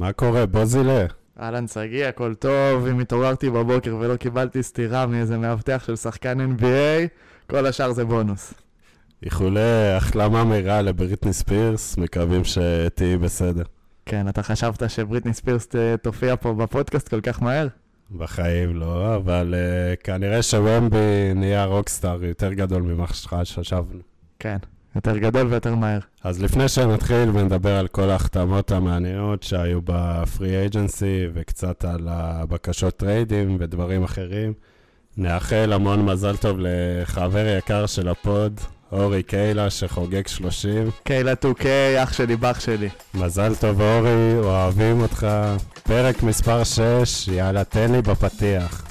מה קורה, בוזילה? אהלן שגיא, הכל טוב, אם התעוררתי בבוקר ולא קיבלתי סטירה מאיזה מאבטח של שחקן NBA, כל השאר זה בונוס. איחולי החלמה מהירה לבריטני ספירס, מקווים שתהיי בסדר. כן, אתה חשבת שבריטני ספירס תופיע פה בפודקאסט כל כך מהר? בחיים לא, אבל uh, כנראה שוומבי נהיה רוקסטאר יותר גדול ממה שחשבנו. כן, יותר גדול ויותר מהר. אז לפני שנתחיל ונדבר על כל ההחתמות המעניינות שהיו ב free agency וקצת על הבקשות טריידים ודברים אחרים, נאחל המון מזל טוב לחבר יקר של ה pod, אורי קיילה, שחוגג 30. קיילה 2K, אח שלי, באח שלי. מזל טוב אורי, אוהבים אותך. פרק מספר 6, יאללה, תן לי בפתיח.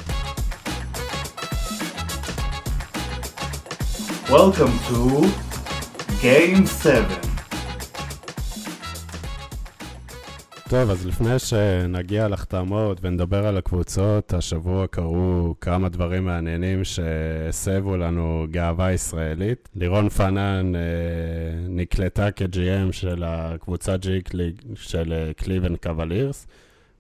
Welcome to Game 7. טוב, אז לפני שנגיע לחתמות ונדבר על הקבוצות, השבוע קרו כמה דברים מעניינים שהסבו לנו גאווה ישראלית. לירון פנן אה, נקלטה כ-GM של הקבוצה ג'יק ליג של אה, קליבן קוולירס,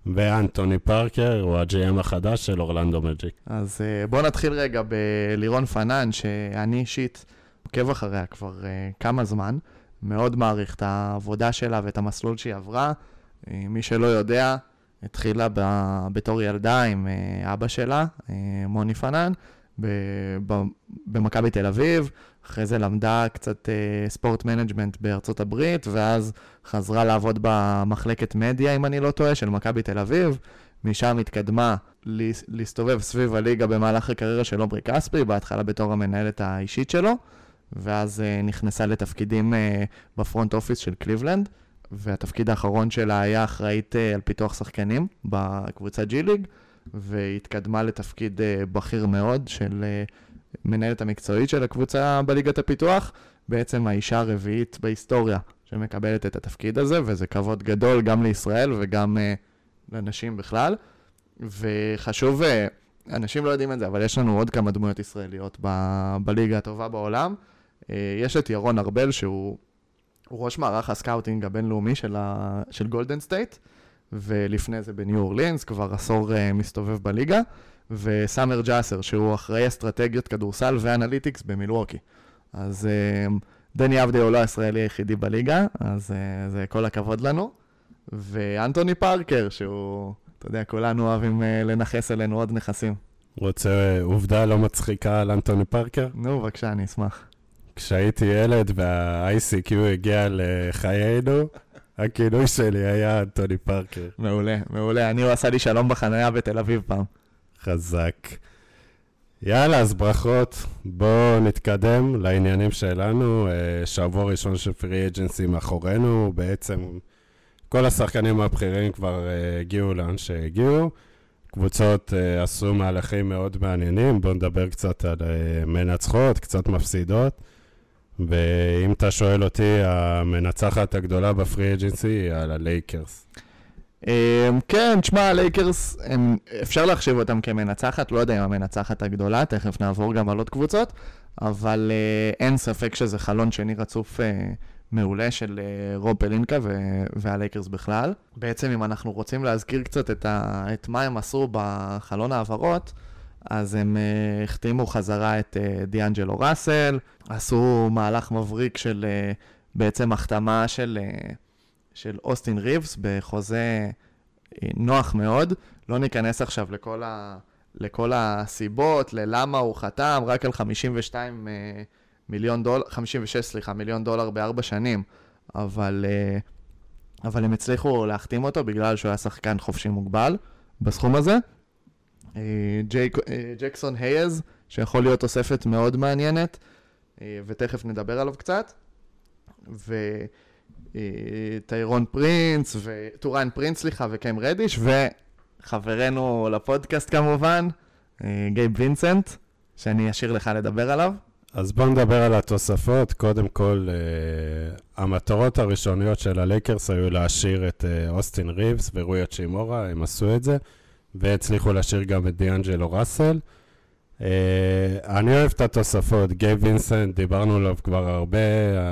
ואנטוני פארקר הוא ה-GM החדש של אורלנדו מג'יק. אז אה, בוא נתחיל רגע בלירון פנן, שאני אישית עוקב אחריה כבר אה, כמה זמן, מאוד מעריך את העבודה שלה ואת המסלול שהיא עברה. אה, מי שלא יודע, התחילה ב- בתור ילדה עם אה, אבא שלה, אה, מוני פנן, ב- ב- במכבי תל אביב, אחרי זה למדה קצת אה, sport management בארצות הברית, ואז חזרה לעבוד במחלקת מדיה, אם אני לא טועה, של מכבי תל אביב. משם התקדמה להס- להסתובב סביב הליגה במהלך הקריירה של עומרי כספי, בהתחלה בתור המנהלת האישית שלו, ואז uh, נכנסה לתפקידים uh, בפרונט אופיס של קליבלנד, והתפקיד האחרון שלה היה אחראית uh, על פיתוח שחקנים בקבוצה ג'י ליג, והתקדמה לתפקיד uh, בכיר מאוד של uh, מנהלת המקצועית של הקבוצה בליגת הפיתוח, בעצם האישה הרביעית בהיסטוריה שמקבלת את התפקיד הזה, וזה כבוד גדול גם לישראל וגם uh, לנשים בכלל. וחשוב, אה, אנשים לא יודעים את זה, אבל יש לנו עוד כמה דמויות ישראליות ב- בליגה הטובה בעולם. אה, יש את ירון ארבל, שהוא הוא ראש מערך ה scouting הבינלאומי של, ה- של גולדן סטייט, ולפני זה בניו אורלינס, כבר עשור אה, מסתובב בליגה, וסאמר ג'אסר, שהוא אחראי אסטרטגיות כדורסל ו analytics במילווקי. אז אה, דני אבדיה הוא לא הישראלי היחידי בליגה, אז זה כל הכבוד לנו. ואנטוני פארקר, שהוא, אתה יודע, כולנו אוהבים לנכס אלינו עוד נכסים. רוצה עובדה לא מצחיקה על אנטוני פארקר? נו, בבקשה, אני אשמח. כשהייתי ילד וה-ICQ הגיע לחיינו, הכינוי שלי היה אנטוני פארקר. מעולה, מעולה. אני, הוא עשה לי שלום בחנייה בתל אביב פעם. חזק. יאללה, אז ברכות. בואו נתקדם לעניינים שלנו. אה, שבוע ראשון של פרי אג'נסי מאחורינו. בעצם כל השחקנים הבכירים כבר אה, הגיעו לאן שהגיעו. קבוצות אה, עשו מהלכים מאוד מעניינים. בואו נדבר קצת על מנצחות, קצת מפסידות. ואם אתה שואל אותי, המנצחת הגדולה ב free agency היא על הלייקרס. אמ, כן, תשמע, הלייקרס, אפשר להחשיב אותם כמנצחת, לא יודע אם המנצחת הגדולה, תכף נעבור גם על עוד קבוצות, אבל אה, אין ספק שזה חלון שני רצוף אה, מעולה של אה, רוב פלינקה והלייקרס בכלל. בעצם, אם אנחנו רוצים להזכיר קצת את, מה הם עשו בחלון העברות, אז הם uh, החתימו חזרה את uh, דיאנג'לו ראסל, עשו מהלך מבריק של uh, בעצם החתמה של, של אוסטין ריבס בחוזה נוח מאוד. לא ניכנס עכשיו לכל, ה, לכל הסיבות, ללמה הוא חתם, רק על 52 uh, מיליון דולר, 56, סליחה, מיליון דולר בארבע שנים, אבל, אבל הם הצליחו להחתים אותו בגלל שהוא היה שחקן חופשי מוגבל בסכום הזה. אה, אה, ג'קסון הייז, שיכול להיות תוספת מאוד מעניינת, אה, ותכף נדבר עליו קצת. וטיירון פרינס, וטוריין פרינס, סליחה, וקיים רדיש, וחברנו לפודקאסט כמובן, גייב וינסנט, שאני אשאיר לך לדבר עליו. אז בואו נדבר על התוספות. קודם כל, אה, המטרות הראשוניות של הלייקרס היו להשאיר את אוסטין ריבס ורוי האצ'ימורה, הם עשו את זה, והצליחו להשאיר גם את דיאנג'לו ראסל. אני אוהב את התוספות, גייב וינסנט, דיברנו עליו כבר הרבה,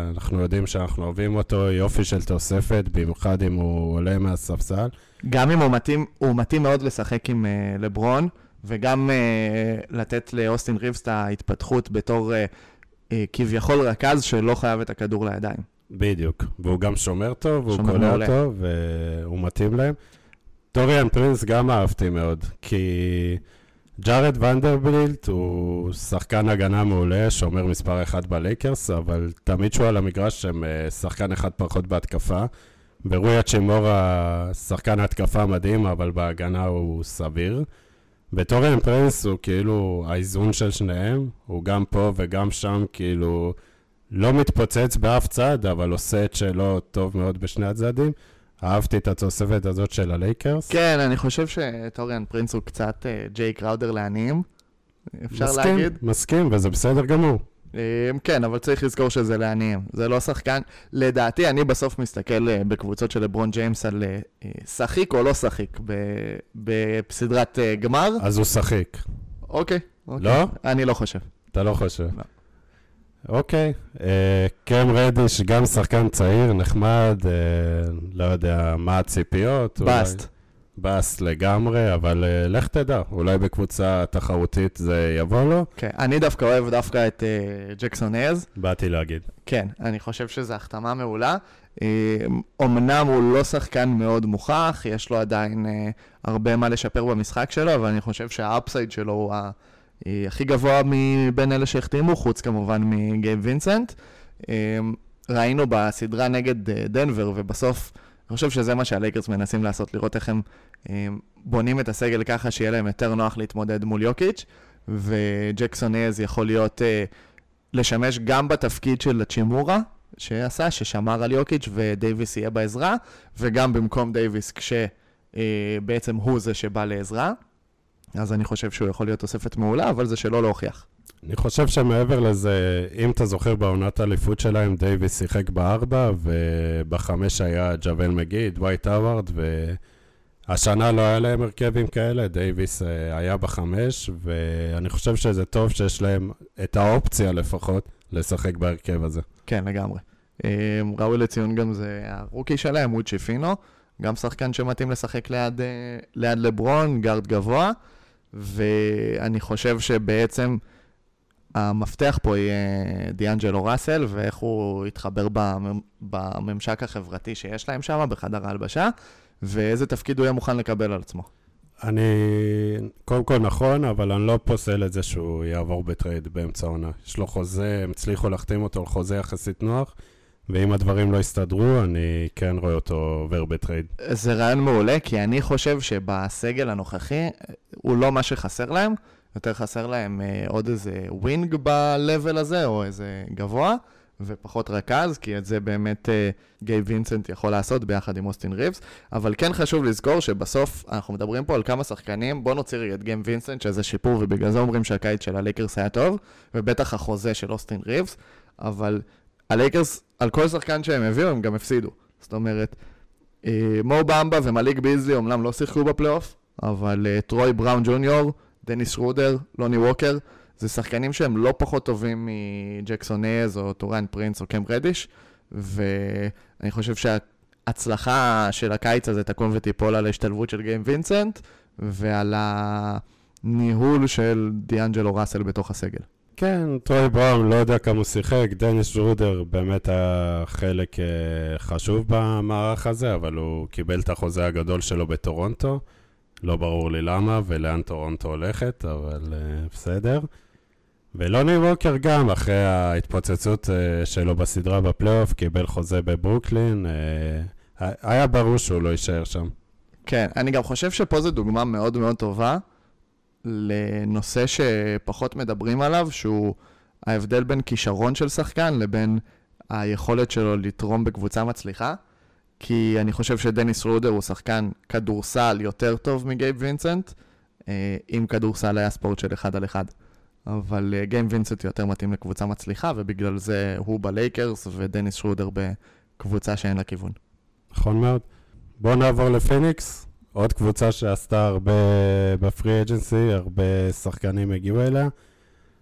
אנחנו יודעים שאנחנו אוהבים אותו, יופי של תוספת, במיוחד אם הוא עולה מהספסל. גם אם הוא מתאים, הוא מתאים מאוד לשחק עם אה, לברון, וגם אה, לתת לאוסטין ריבס את ההתפתחות בתור אה, אה, כביכול רכז שלא חייב את הכדור לידיים. בדיוק, והוא גם שומר טוב, והוא קולע טוב, והוא מתאים להם. טוריאן פרינס גם אהבתי מאוד, כי ג'ארד ונדרבילט הוא שחקן הגנה מעולה, שומר מספר אחת בלייקרס, אבל תמיד שהוא על המגרש הם שחקן אחד פחות בהתקפה. ורוי צ'ימורה, שחקן התקפה מדהים, אבל בהגנה הוא סביר. וטוריאן פרינס הוא כאילו האיזון של שניהם, הוא גם פה וגם שם, כאילו לא מתפוצץ באף צד, אבל עושה את שלו טוב מאוד בשני הצדדים. אהבתי את התוספת הזאת של הלייקרס. כן, אני חושב שטוריאן פרינס הוא קצת uh, ג'יי קראודר לעניים, אפשר מסכים, להגיד. מסכים, וזה בסדר גמור. אמ, כן, אבל צריך לזכור שזה לעניים. זה לא שחקן. לדעתי, אני בסוף מסתכל אה, בקבוצות של לברון ג'יימס על אה, שחיק או לא שחיק בסדרת אה, גמר. אז הוא שחיק. אוקיי. אוקיי. לא? אני לא חושב. אתה לא חושב. לא. אוקיי, קרם רדיש, גם שחקן צעיר, נחמד, לא יודע מה הציפיות. באסט. באס לגמרי, אבל uh, לך תדע, אולי בקבוצה תחרותית זה יבוא לו. כן, אני דווקא אוהב דווקא את uh, ג'קסון אייז. באתי להגיד. כן, אני חושב שזו החתמה מעולה. אומנם הוא לא שחקן מאוד מוכח, יש לו עדיין אה, הרבה מה לשפר במשחק שלו, אבל אני חושב שה upside שלו הוא ה... הכי גבוה מבין אלה שהחתימו, חוץ כמובן מגייב וינסנט. ראינו בסדרה נגד דנבר, ובסוף... אני חושב שזה מה שהלייקרס מנסים לעשות, לראות איך הם אה, בונים את הסגל ככה שיהיה להם יותר נוח להתמודד מול יוקיץ', וג'קסון הייז יכול להיות, אה, לשמש גם בתפקיד של האצ'ימורה שעשה, ששמר על יוקיץ' ודייוויס יהיה בעזרה, וגם במקום דייוויס כשבעצם אה, הוא זה שבא לעזרה. אז אני חושב שהוא יכול להיות תוספת מעולה, אבל זה שלו להוכיח. אני חושב שמעבר לזה, אם אתה זוכר בעונת האליפות שלהם, דייוויס שיחק בארבע, ובחמש היה ג'אוול מגי, דווייט האווארד, והשנה לא היה להם הרכבים כאלה, דייוויס אה, היה בחמש, ואני חושב שזה טוב שיש להם את האופציה לפחות לשחק בהרכב הזה. כן, לגמרי. אה, ראוי לציון גם זה הרוקי שלהם, ווצ'י פינו, גם שחקן שמתאים לשחק ליד, אה, ליד לברון, גארד גבוה, ואני חושב שבעצם... המפתח פה יהיה דיאנג'לו ראסל, ואיך הוא יתחבר בממשק החברתי שיש להם שם, בחדר ההלבשה, ואיזה תפקיד הוא יהיה מוכן לקבל על עצמו. אני, קודם כל נכון, אבל אני לא פוסל את זה שהוא יעבור בטרייד באמצע העונה. יש לו חוזה, הם הצליחו להחתים אותו על חוזה יחסית נוח, ואם הדברים לא יסתדרו, אני כן רואה אותו עובר בטרייד. זה רעיון מעולה, כי אני חושב שבסגל הנוכחי, הוא לא מה שחסר להם. יותר חסר להם אה, עוד איזה wing ב-level הזה, או איזה גבוה, ופחות רכז, כי את זה באמת אה, גייב וינסנט יכול לעשות ביחד עם אוסטין ריבס. אבל כן חשוב לזכור שבסוף אנחנו מדברים פה על כמה שחקנים, בוא נוציא רגע את גייב וינסנט, שזה שיפור, ובגלל זה אומרים שהקיץ של הלייקרס היה טוב, ובטח החוזה של אוסטין ריבס, אבל הלייקרס, על כל שחקן שהם הביאו, הם גם הפסידו. זאת אומרת, אה, מו במבה ומליק ביזלי אומנם לא שיחקו בפלייאוף, אבל אה, טרוי בראון ג'וניור, דניס שרודר, לוני ווקר, זה שחקנים שהם לא פחות טובים מג'קסון הייז או טוריין פרינס או קם רדיש, ואני חושב שההצלחה של הקיץ הזה תקום ותיפול על ההשתלבות של גייב וינסנט ועל הניהול של דיאנג'לו ראסל בתוך הסגל. כן, טרוי בראון, לא יודע כמה הוא שיחק, דניס שרודר באמת היה חלק אה, חשוב במערך הזה, אבל הוא קיבל את החוזה הגדול שלו בטורונטו. לא ברור לי למה ולאן טורונטו הולכת, אבל uh, בסדר. ולוני ווקר גם, אחרי ההתפוצצות uh, שלו בסדרה בפלייאוף, קיבל חוזה בברוקלין, היה ברור שהוא לא יישאר שם. כן, אני גם חושב שפה זו דוגמה מאוד מאוד טובה לנושא שפחות מדברים עליו, שהוא ההבדל בין כישרון של שחקן לבין היכולת שלו לתרום בקבוצה מצליחה. כי אני חושב שדניס רודר הוא שחקן כדורסל יותר טוב מגייב וינסנט, אה, אם כדורסל היה ספורט של אחד על אחד. אבל אה, גייב וינסנט יותר מתאים לקבוצה מצליחה, ובגלל זה הוא בלייקרס ודניס שרודר בקבוצה שאין לה כיוון. נכון מאוד. בואו נעבור לפניקס. עוד קבוצה שעשתה הרבה ב free agency, הרבה שחקנים הגיעו אליה.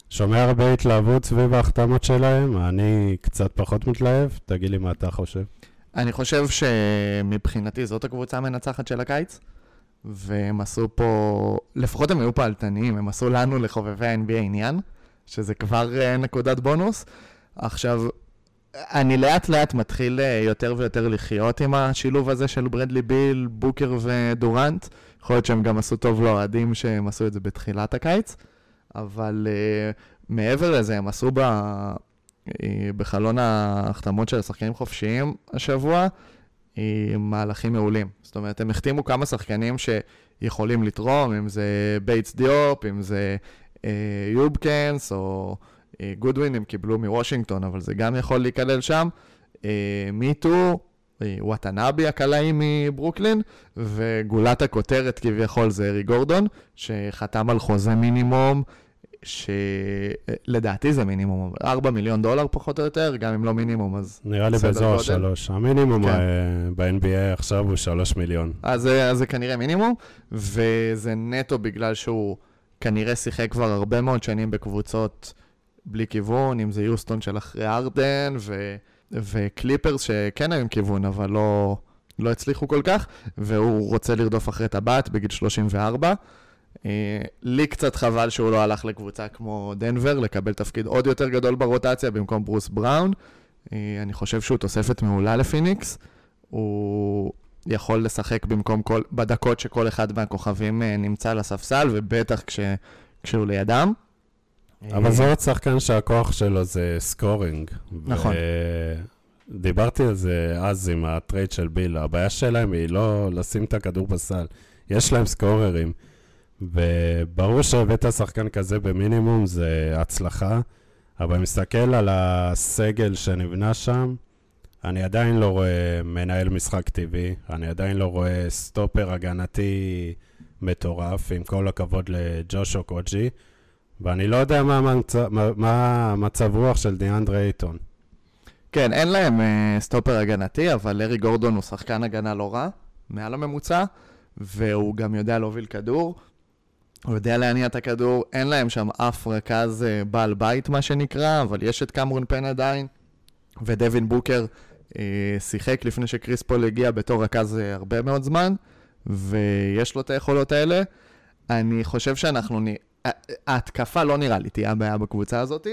שומע הרבה התלהבות סביב ההחתמות שלהם, אני קצת פחות מתלהב, תגיד לי מה אתה חושב. אני חושב שמבחינתי זאת הקבוצה המנצחת של הקיץ, והם עשו פה, לפחות הם היו פעלתניים, הם עשו לנו לחובבי ה-NBA עניין, שזה כבר אה, נקודת בונוס. עכשיו, אני לאט לאט מתחיל אה, יותר ויותר לחיות עם השילוב הזה של ברדלי ביל, בוקר ודורנט. יכול להיות שהם גם עשו טוב לאוהדים שהם עשו את זה בתחילת הקיץ, אבל uh, מעבר לזה, הם עשו ב... uh, בחלון ההחתמות של השחקנים חופשיים השבוע, uh, מהלכים מעולים. זאת אומרת, הם החתימו כמה שחקנים שיכולים לתרום, אם זה בייטס דיופ, אם זה uh, יובנקס או... גודווין הם קיבלו מוושינגטון, אבל זה גם יכול להיכלל שם. מיטו, וואטנאבי הקלעי מברוקלין, וגולת הכותרת כביכול זה אריק גורדון, שחתם על חוזה מינימום, שלדעתי זה מינימום, 4 מיליון דולר פחות או יותר, גם אם לא מינימום, אז נראה לי באזור שלוש. המינימום כן. ב-NBA עכשיו הוא 3 מיליון. אז, אז זה כנראה מינימום, וזה נטו בגלל שהוא כנראה שיחק כבר הרבה מאוד שנים בקבוצות בלי כיוון, אם זה יוסטון של אחרי ארדן, ו... וקליפרס שכן היו עם כיוון, אבל לא, לא הצליחו כל כך, והוא רוצה לרדוף אחרי טבעת בגיל 34. אה, לי קצת חבל שהוא לא הלך לקבוצה כמו דנבר, לקבל תפקיד עוד יותר גדול ברוטציה במקום ברוס בראון. אה, אני חושב שהוא תוספת מעולה לפיניקס. הוא יכול לשחק במקום כל, בדקות שכל אחד מהכוכבים אה, נמצא על הספסל, ובטח כש, כשהוא לידם. אבל זה עוד שחקן שהכוח שלו זה scoring. נכון. דיברתי על זה אז עם הטרייד של ביל, הבעיה שלהם היא לא לשים את הכדור בסל. יש להם סקוררים, וברור שהבאת שחקן כזה במינימום זה הצלחה, אבל מסתכל על הסגל שנבנה שם, אני עדיין לא רואה מנהל משחק טבעי, אני עדיין לא רואה סטופר הגנתי מטורף, עם כל הכבוד לג'ושו קוג'י. ואני לא יודע מה, המצב, מה, מה המצב רוח של דיאנדרה אייטון. כן, אין להם uh, סטופר הגנתי, אבל לארי גורדון הוא שחקן הגנה לא רע, מעל הממוצע, והוא גם יודע להוביל כדור, הוא יודע להניע את הכדור, אין להם שם אף רכז uh, בעל בית, מה שנקרא, אבל יש את קמרון פן עדיין, ודווין בוקר uh, שיחק לפני שקריס פול הגיע בתור רכז uh, הרבה מאוד זמן, ויש לו את היכולות האלה. אני חושב שאנחנו ההתקפה לא נראה לי תהיה הבעיה בקבוצה הזאת.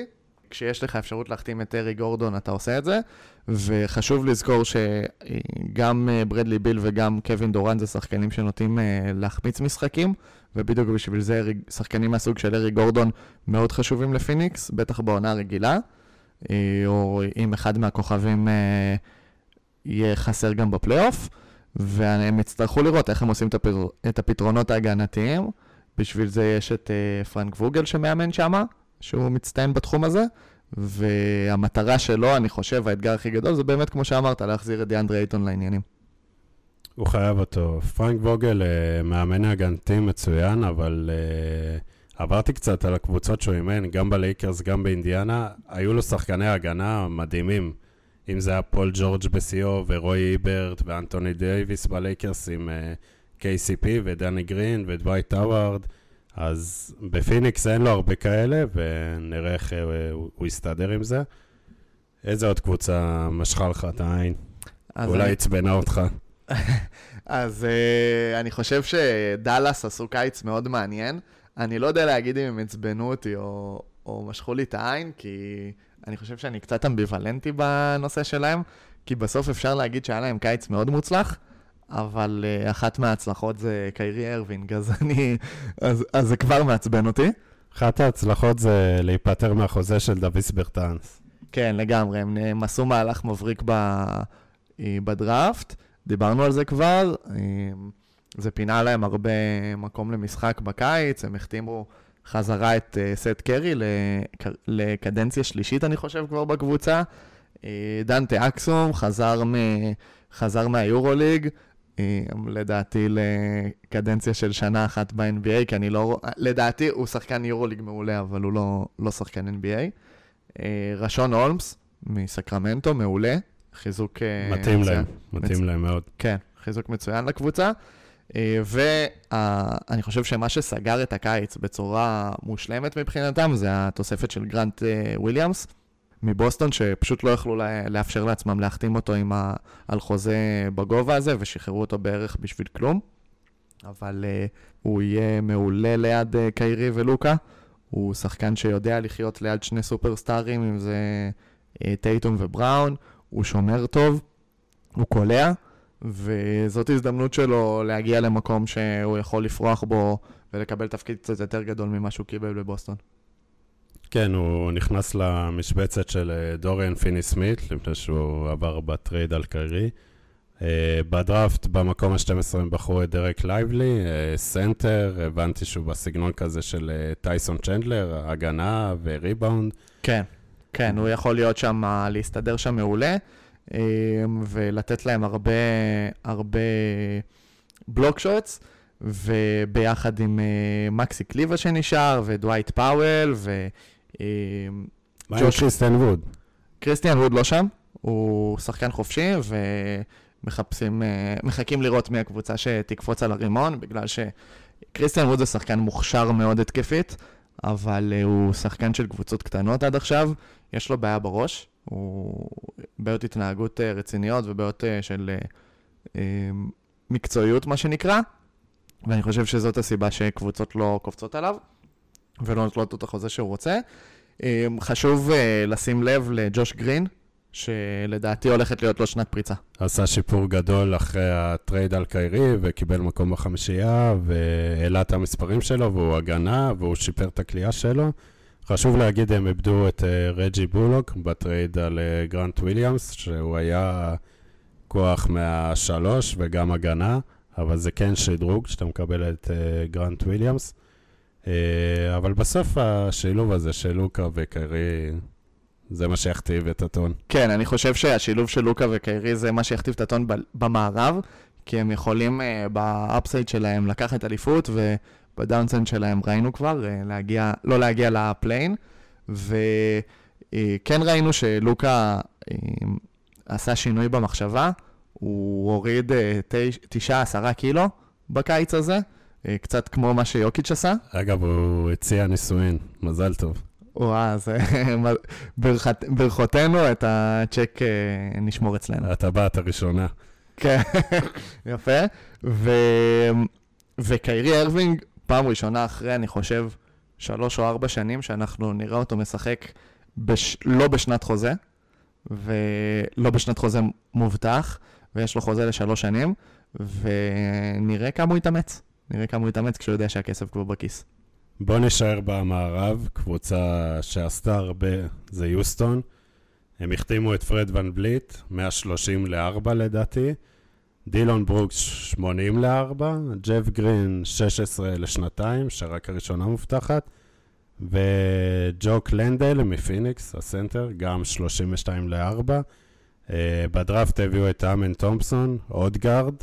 כשיש לך אפשרות להחתים את ארי גורדון, אתה עושה את זה. וחשוב לזכור שגם אה, ברדלי ביל וגם קווין דורן זה שחקנים שנוטים אה, להחמיץ משחקים, ובדיוק בשביל זה שחקנים מהסוג של ארי גורדון מאוד חשובים לפיניקס, בטח בעונה הרגילה, אה, או אם אחד מהכוכבים יהיה חסר גם בפלייאוף, והם יצטרכו לראות איך הם עושים את הפתרונות ההגנתיים. בשביל זה יש את uh, פרנק ווגל שמאמן שם, שהוא מצטיין בתחום הזה, והמטרה שלו, אני חושב, האתגר הכי גדול, זה באמת, כמו שאמרת, להחזיר את דיאנדרי אייטון לעניינים. הוא חייב אותו. פרנק ווגל, uh, מאמן הגנתי מצוין, אבל uh, עברתי קצת על הקבוצות שהוא אימן, גם בלייקרס, גם באינדיאנה, היו לו שחקני הגנה מדהימים. אם זה היה פול ג'ורג' בשיאו, ורוי היברט, ואנטוני דייוויס בלייקרס עם... Uh, KCP ודני גרין ודווייט הווארד, אז בפיניקס אין לו הרבה כאלה, ונראה איך הוא, הוא יסתדר עם זה. איזה עוד קבוצה משכה לך את העין? אולי אני... עצבנה אותך. אז uh, אני חושב שדאלאס עשו קיץ מאוד מעניין. אני לא יודע להגיד אם הם עצבנו אותי או, או משכו לי את העין, כי אני חושב שאני קצת אמביוולנטי בנושא שלהם, כי בסוף אפשר להגיד שהיה להם קיץ מאוד מוצלח. אבל uh, אחת מההצלחות זה קיירי ארווינג, אז אני... אז, אז זה כבר מעצבן אותי. אחת ההצלחות זה להיפטר מהחוזה של דוויס ברטאנס. כן, לגמרי, הם, הם עשו מהלך מבריק ב, אה, בדראפט, דיברנו על זה כבר, אה, זה פינה להם הרבה מקום למשחק בקיץ, הם החתימו חזרה את סט קרי לקדנציה שלישית, אני חושב, כבר בקבוצה. דנטה אקסום חזר, מ, חזר מהיורוליג, לדעתי לקדנציה של שנה אחת ב-NBA, כי אני לא... לדעתי הוא שחקן יורוליג מעולה, אבל הוא לא, לא שחקן NBA. אה, ראשון הולמס מסקרמנטו, מעולה. חיזוק... אה, מתאים מצוין. להם, מתאים מצ... להם מאוד. כן, חיזוק מצוין לקבוצה. ואני חושב שמה שסגר את הקיץ בצורה מושלמת מבחינתם זה התוספת של גרנט אה, וויליאמס מבוסטון, שפשוט לא יכלו לאפשר לעצמם להחתים אותו ה... על חוזה בגובה הזה, ושחררו אותו בערך בשביל כלום. אבל uh, הוא יהיה מעולה ליד uh, קיירי ולוקה. הוא שחקן שיודע לחיות ליד שני סופרסטארים, אם זה uh, טייטום ובראון. הוא שומר טוב, הוא קולע, וזאת הזדמנות שלו להגיע למקום שהוא יכול לפרוח בו ולקבל תפקיד קצת יותר גדול ממה שהוא קיבל בבוסטון. כן, הוא נכנס למשבצת של דוריאן פיני-סמית, לפני שהוא עבר בטרייד על קיירי. אה, בדראפט, במקום ה-12 הם בחרו את דרק לייבלי, אה, סנטר, הבנתי שהוא בסגנון כזה של אה, טייסון צ'נדלר, הגנה וריבאונד. כן, כן, הוא יכול להיות שם, להסתדר שם מעולה, ולתת להם הרבה, הרבה block shots, וביחד עם מקסי קליבה שנשאר, ודווייט פאוול, ו... מה עם קריסטיאן ווד? קריסטיאן ווד לא שם, הוא שחקן חופשי, ו... מחפשים, אה, מחכים לראות מי הקבוצה שתקפוץ על הרימון, בגלל שקריסטיאן ווד זה שחקן מוכשר מאוד התקפית, אבל אה, הוא שחקן של קבוצות קטנות עד עכשיו, יש לו בעיה בראש, הוא בעיות התנהגות אה, רציניות ובעיות של מקצועיות, מה שנקרא, ואני חושב שזאת הסיבה שקבוצות לא קופצות עליו ולא נוטלות את החוזה שהוא רוצה. חשוב לשים לב לג'וש גרין, שלדעתי הולכת להיות לו שנת פריצה. עשה שיפור גדול אחרי הטרייד על קיירי, וקיבל מקום בחמישייה, והעלה את המספרים שלו, והוא הגנה, והוא שיפר את הקליעה שלו. חשוב להגיד, הם איבדו את אה, רג'י בולוק בטרייד על אה, גרנט וויליאמס, שהוא היה כוח מהשלוש וגם הגנה, אבל זה כן שדרוג, שאתה מקבל את אה, גרנט וויליאמס. אבל בסוף השילוב הזה של לוקה וקיירי זה מה שיכתיב את הטון. כן, אני חושב שהשילוב של לוקה וקיירי זה מה שיכתיב את הטון במערב, כי הם יכולים uh, ב upside שלהם לקחת אליפות, וב downside שלהם ראינו כבר, uh, להגיע, לא להגיע לפליי-אין, וכן ראינו שלוקה עשה שינוי במחשבה, הוא הוריד 9-10 קילו בקיץ הזה, קצת כמו מה שיוקיץ' עשה. אגב, הוא הציע נישואין, מזל טוב. וואו, זה ברכותינו, את הצ'ק אה, נשמור אצלנו. הטבעת הראשונה. כן, יפה. ו... וקיירי ארווינג, פעם ראשונה אחרי, אני חושב, שלוש או ארבע שנים שאנחנו נראה אותו משחק בש... לא בשנת חוזה, ולא בשנת חוזה מובטח, ויש לו חוזה לשלוש שנים, ונראה כמה הוא יתאמץ. נראה כמה הוא יתאמץ כשהוא יודע שהכסף כבר בכיס. בוא נשאר במערב, קבוצה שעשתה הרבה זה יוסטון. הם החתימו את פרד ון בליט, 130 ל-4 לדעתי. דילון ברוקס 80 ל-4, ג'ף גרין 16 לשנתיים, שרק הראשונה מובטחת, וג'וק לנדל מפיניקס, הסנטר, גם 32 ל-4. Uh, בדראפט הביאו את אמן תומפסון, עוד גארד,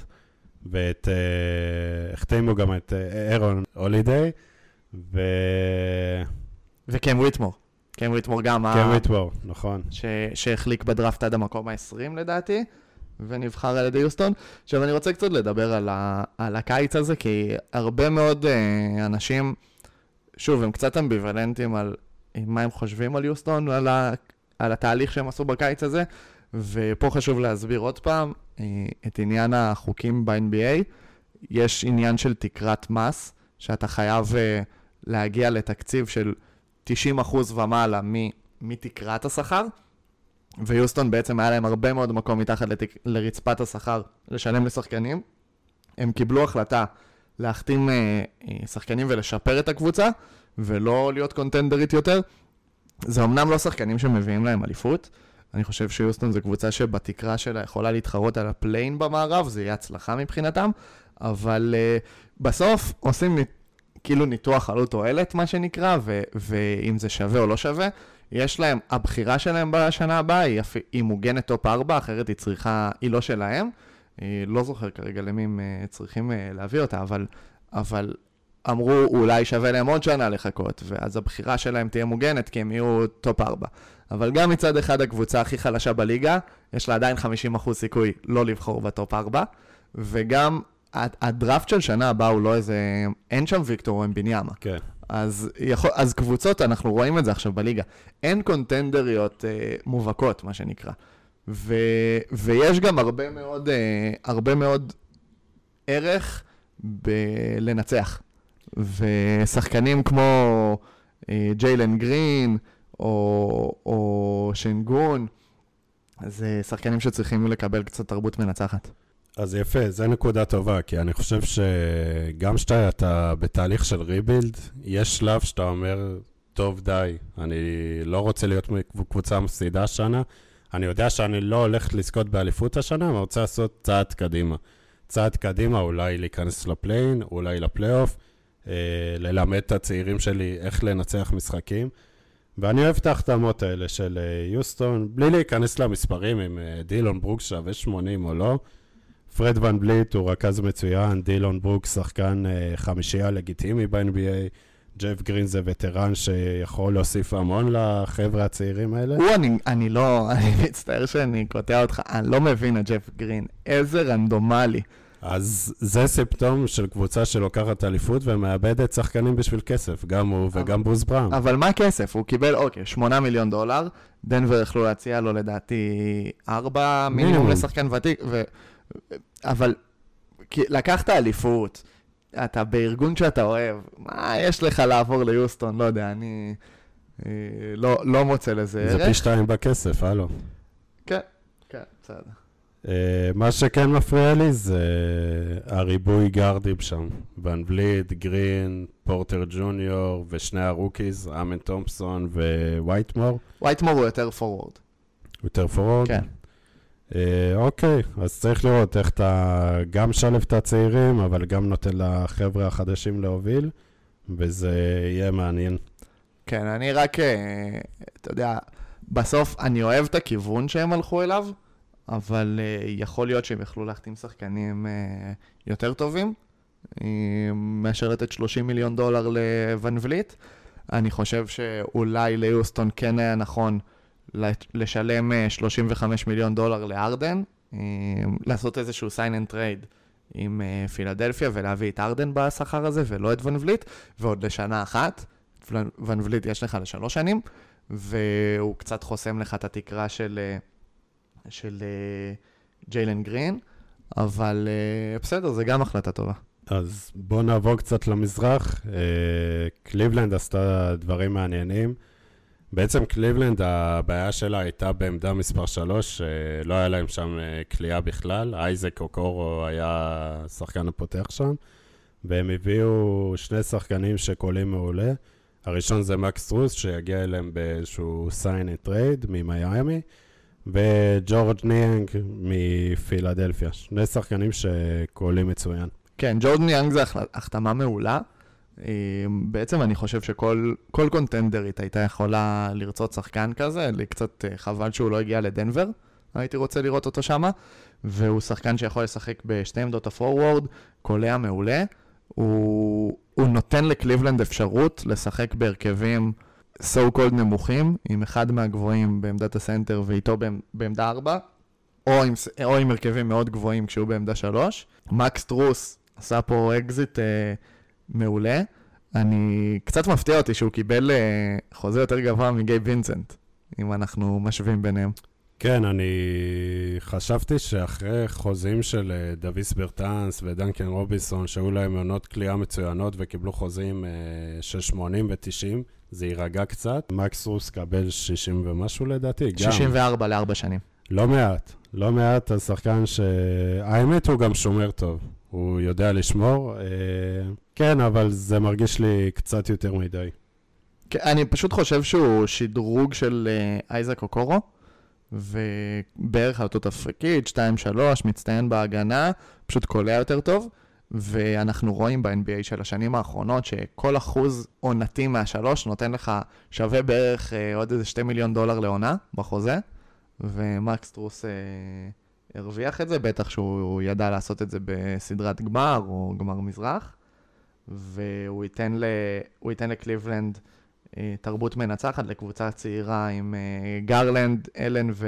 והחתימו uh, גם את אהרון uh, הולידיי. ו... וקם ויטמור. קם ויטמור גם... קם ויטמור, נכון. ש... שהחליק בדראפט עד המקום ה-20 לדעתי, ונבחר על ידי יוסטון. עכשיו אני רוצה קצת לדבר על, ה... על הקיץ הזה, כי הרבה מאוד uh, אנשים, שוב, הם קצת אמביוולנטים על מה הם חושבים על יוסטון, על, ה... על התהליך שהם עשו בקיץ הזה, ופה חשוב להסביר עוד פעם את עניין החוקים ב-NBA. יש עניין של תקרת מס, שאתה חייב... Uh, להגיע לתקציב של 90% ומעלה מתקרת השכר, ויוסטון בעצם היה להם הרבה מאוד מקום מתחת לתק... לרצפת השכר לשלם לשחקנים. הם קיבלו החלטה להחתים אה, אה, שחקנים ולשפר את הקבוצה, ולא להיות קונטנדרית יותר. זה אמנם לא שחקנים שמביאים להם אליפות, אני חושב שיוסטון זו קבוצה שבתקרה שלה יכולה להתחרות על הפליי-אין במערב, זה יהיה הצלחה מבחינתם, אבל uh, בסוף עושים כאילו ניתוח עלות תועלת, מה שנקרא, ו- ואם זה שווה או לא שווה. יש להם, הבחירה שלהם בשנה הבאה היא, היא מוגנת טופ 4, אחרת היא צריכה, היא לא שלהם. היא לא זוכר כרגע למי הם אה, צריכים אה, להביא אותה, אבל, אבל אמרו אולי שווה להם עוד שנה לחכות, ואז הבחירה שלהם תהיה מוגנת כי הם יהיו טופ 4. אבל גם מצד אחד הקבוצה הכי חלשה בליגה, יש לה עדיין 50% סיכוי לא לבחור בטופ 4, וגם הדראפט של שנה הבאה הוא לא איזה... אין שם ויקטור אמביניאמה. כן. אז, יכול, אז קבוצות, אנחנו רואים את זה עכשיו בליגה, אין קונטנדריות אה, מובהקות, מה שנקרא. ו, ויש גם הרבה מאוד, אה, הרבה מאוד ערך בלנצח. ושחקנים כמו אה, ג'יילן גרין, או, או שנגון, זה שחקנים שצריכים לקבל קצת תרבות מנצחת. אז יפה, זו נקודה טובה, כי אני חושב שגם כשאתה בתהליך של ריבילד, יש שלב שאתה אומר, טוב, די, אני לא רוצה להיות קבוצה מפסידה השנה, אני יודע שאני לא הולך לזכות באליפות השנה, אני רוצה לעשות צעד קדימה. צעד קדימה, אולי להיכנס לפליין, אולי לפלייאוף, אה, ללמד את הצעירים שלי איך לנצח משחקים. ואני אוהב את ההחתמות האלה של אה, יוסטון, בלי להיכנס למספרים אם אה, דילון ברוקס שווה 80 או לא. פרד ון וליט הוא רכז מצוין, דילון ברוקס שחקן אה, חמישייה לגיטימי ב-NBA, ג'ף גרין זה וטרן שיכול להוסיף המון לחבר'ה הצעירים האלה. הוא, אני, אני לא, אני מצטער שאני קוטע אותך, אני לא מבין את ג'ף גרין, איזה רנדומלי. אז זה סימפטום של קבוצה שלוקחת אליפות ומאבדת שחקנים בשביל כסף, גם הוא וגם ברוס בראון. אבל מה הכסף? הוא קיבל, אוקיי, 8 מיליון דולר, דנבר יכלו להציע לו לדעתי 4 מינימום מינימום. לשחקן ותיק, ו... אבל כי לקחת אליפות, אתה בארגון שאתה אוהב, מה יש לך לעבור ליוסטון? לא יודע, אני אה, לא, לא מוצא לזה זה פי ערך. שתיים בכסף, הלו. כן, כן, בסדר. אה, מה שכן מפריע לי זה הריבוי גארדים שם. ון וליט, גרין, פורטר ג'וניור ושני הרוקיז, אמן תומפסון ווייטמור. וייטמור הוא יותר פורוורד. יותר פורוורד. כן. אה, אוקיי, אז צריך לראות איך אתה גם משלב את הצעירים, אבל גם נותן לחבר'ה החדשים להוביל, וזה יהיה מעניין. כן, אני רק, אה, אתה יודע, בסוף אני אוהב את הכיוון שהם הלכו אליו, אבל אה, יכול להיות שהם יכלו להחתים שחקנים אה, יותר טובים, אה, מאשר לתת 30 מיליון דולר לוון וליט. אני חושב שאולי ליוסטון כן היה נכון לשלם אה, 35 מיליון דולר לארדן, אה, לעשות איזשהו sign and trade עם אה, פילדלפיה ולהביא את ארדן בשכר הזה ולא את ון וליט, ועוד לשנה אחת. ון- וליט יש לך לשלוש שנים, והוא קצת חוסם לך את התקרה של, אה, של אה, ג'יילן גרין, אבל אה, בסדר, זה גם החלטה טובה. אז בואו נעבור קצת למזרח. אה, קליבלנד עשתה דברים מעניינים. בעצם קליבלנד, הבעיה שלה הייתה בעמדה מספר 3, לא היה להם שם אה, קליעה בכלל. אייזק אוקורו היה השחקן הפותח שם, והם הביאו שני שחקנים שקולעים מעולה. הראשון זה מקס סטרוס, שיגיע אליהם באיזשהו sign and trade ממיאמי, וג'ורג' ניאנג מפילדלפיה. שני שחקנים שקולים מצוין. כן, ג'ורדן יאנג זה החתמה מעולה. אה, בעצם אני חושב שכל כל קונטנדרית הייתה יכולה לרצות שחקן כזה, לי קצת אה, חבל שהוא לא הגיע לדנבר, הייתי רוצה לראות אותו שמה, והוא שחקן שיכול לשחק בשתי עמדות הפורוורד, קולע מעולה. הוא, הוא נותן לקליבלנד אפשרות לשחק בהרכבים so called נמוכים, עם אחד מהגבוהים בעמדת הסנטר ואיתו בעמ- בעמדה 4, או עם, או עם הרכבים מאוד גבוהים כשהוא בעמדה 3. מקס סטרוס עשה פה אקזיט אה, מעולה. אני, קצת מפתיע אותי שהוא קיבל אה, חוזה יותר גבוה מגייב וינסנט, אם אנחנו משווים ביניהם. כן, אני חשבתי שאחרי חוזים של אה, דוויס ברטנס ודנקן רובינסון, שהיו להם עונות קליעה מצוינות וקיבלו חוזים אה, של 80 ו-90, זה יירגע קצת. מקס רוס קבל 60 ומשהו לדעתי, גם. 64 לארבע שנים. לא מעט, לא מעט, אז שחקן ש... האמת הוא גם שומר טוב, הוא יודע לשמור. אה, כן, אבל זה מרגיש לי קצת יותר מדי. כן, אני פשוט חושב שהוא שדרוג של אה, אייזק אוקורו, ובערך על אותו תפקיד, 2-3, מצטיין בהגנה, פשוט קולע יותר טוב, ואנחנו רואים ב-NBA של השנים האחרונות שכל אחוז עונתי מהשלוש נותן לך שווה בערך אה, עוד איזה 2 מיליון דולר לעונה בחוזה, ומקס טרוס אה, הרוויח את זה, בטח שהוא ידע לעשות את זה בסדרת גמר או גמר מזרח, והוא ייתן, ל... ייתן לקליבלנד אה, תרבות מנצחת לקבוצה צעירה עם אה, גרלנד, אלן ו...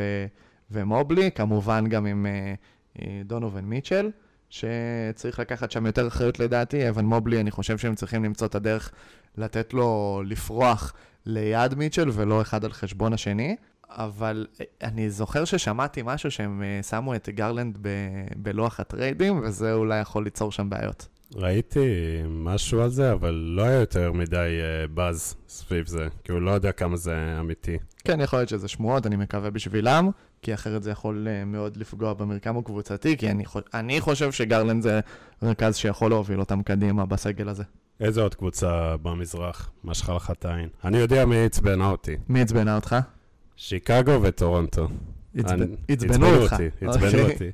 ומובלי, כמובן גם עם אה, אה, דונובין מיטשל, שצריך לקחת שם יותר אחריות לדעתי. אבן מובלי, אני חושב שהם צריכים למצוא את הדרך לתת לו לפרוח ליד מיטשל ולא אחד על חשבון השני. אבל אני זוכר ששמעתי משהו שהם אה, שמו את גרלנד ב- בלוח הטריידים, וזה אולי יכול ליצור שם בעיות. ראיתי משהו על זה, אבל לא היה יותר מדי אה, באז סביב זה, כי הוא לא יודע כמה זה אמיתי. כן, יכול להיות שזה שמועות, אני מקווה בשבילם, כי אחרת זה יכול אה, מאוד לפגוע במרקם הקבוצתי, כי אני. אני חושב שגרלנד זה רכז שיכול להוביל אותם קדימה בסגל הזה. איזה עוד קבוצה במזרח משכה לך את העין? אני יודע מי עצבנה אותי. מי עצבנה אותך? שיקגו וטורונטו. עצבנו אותך. אותי, עצבנו אוקיי. אותי.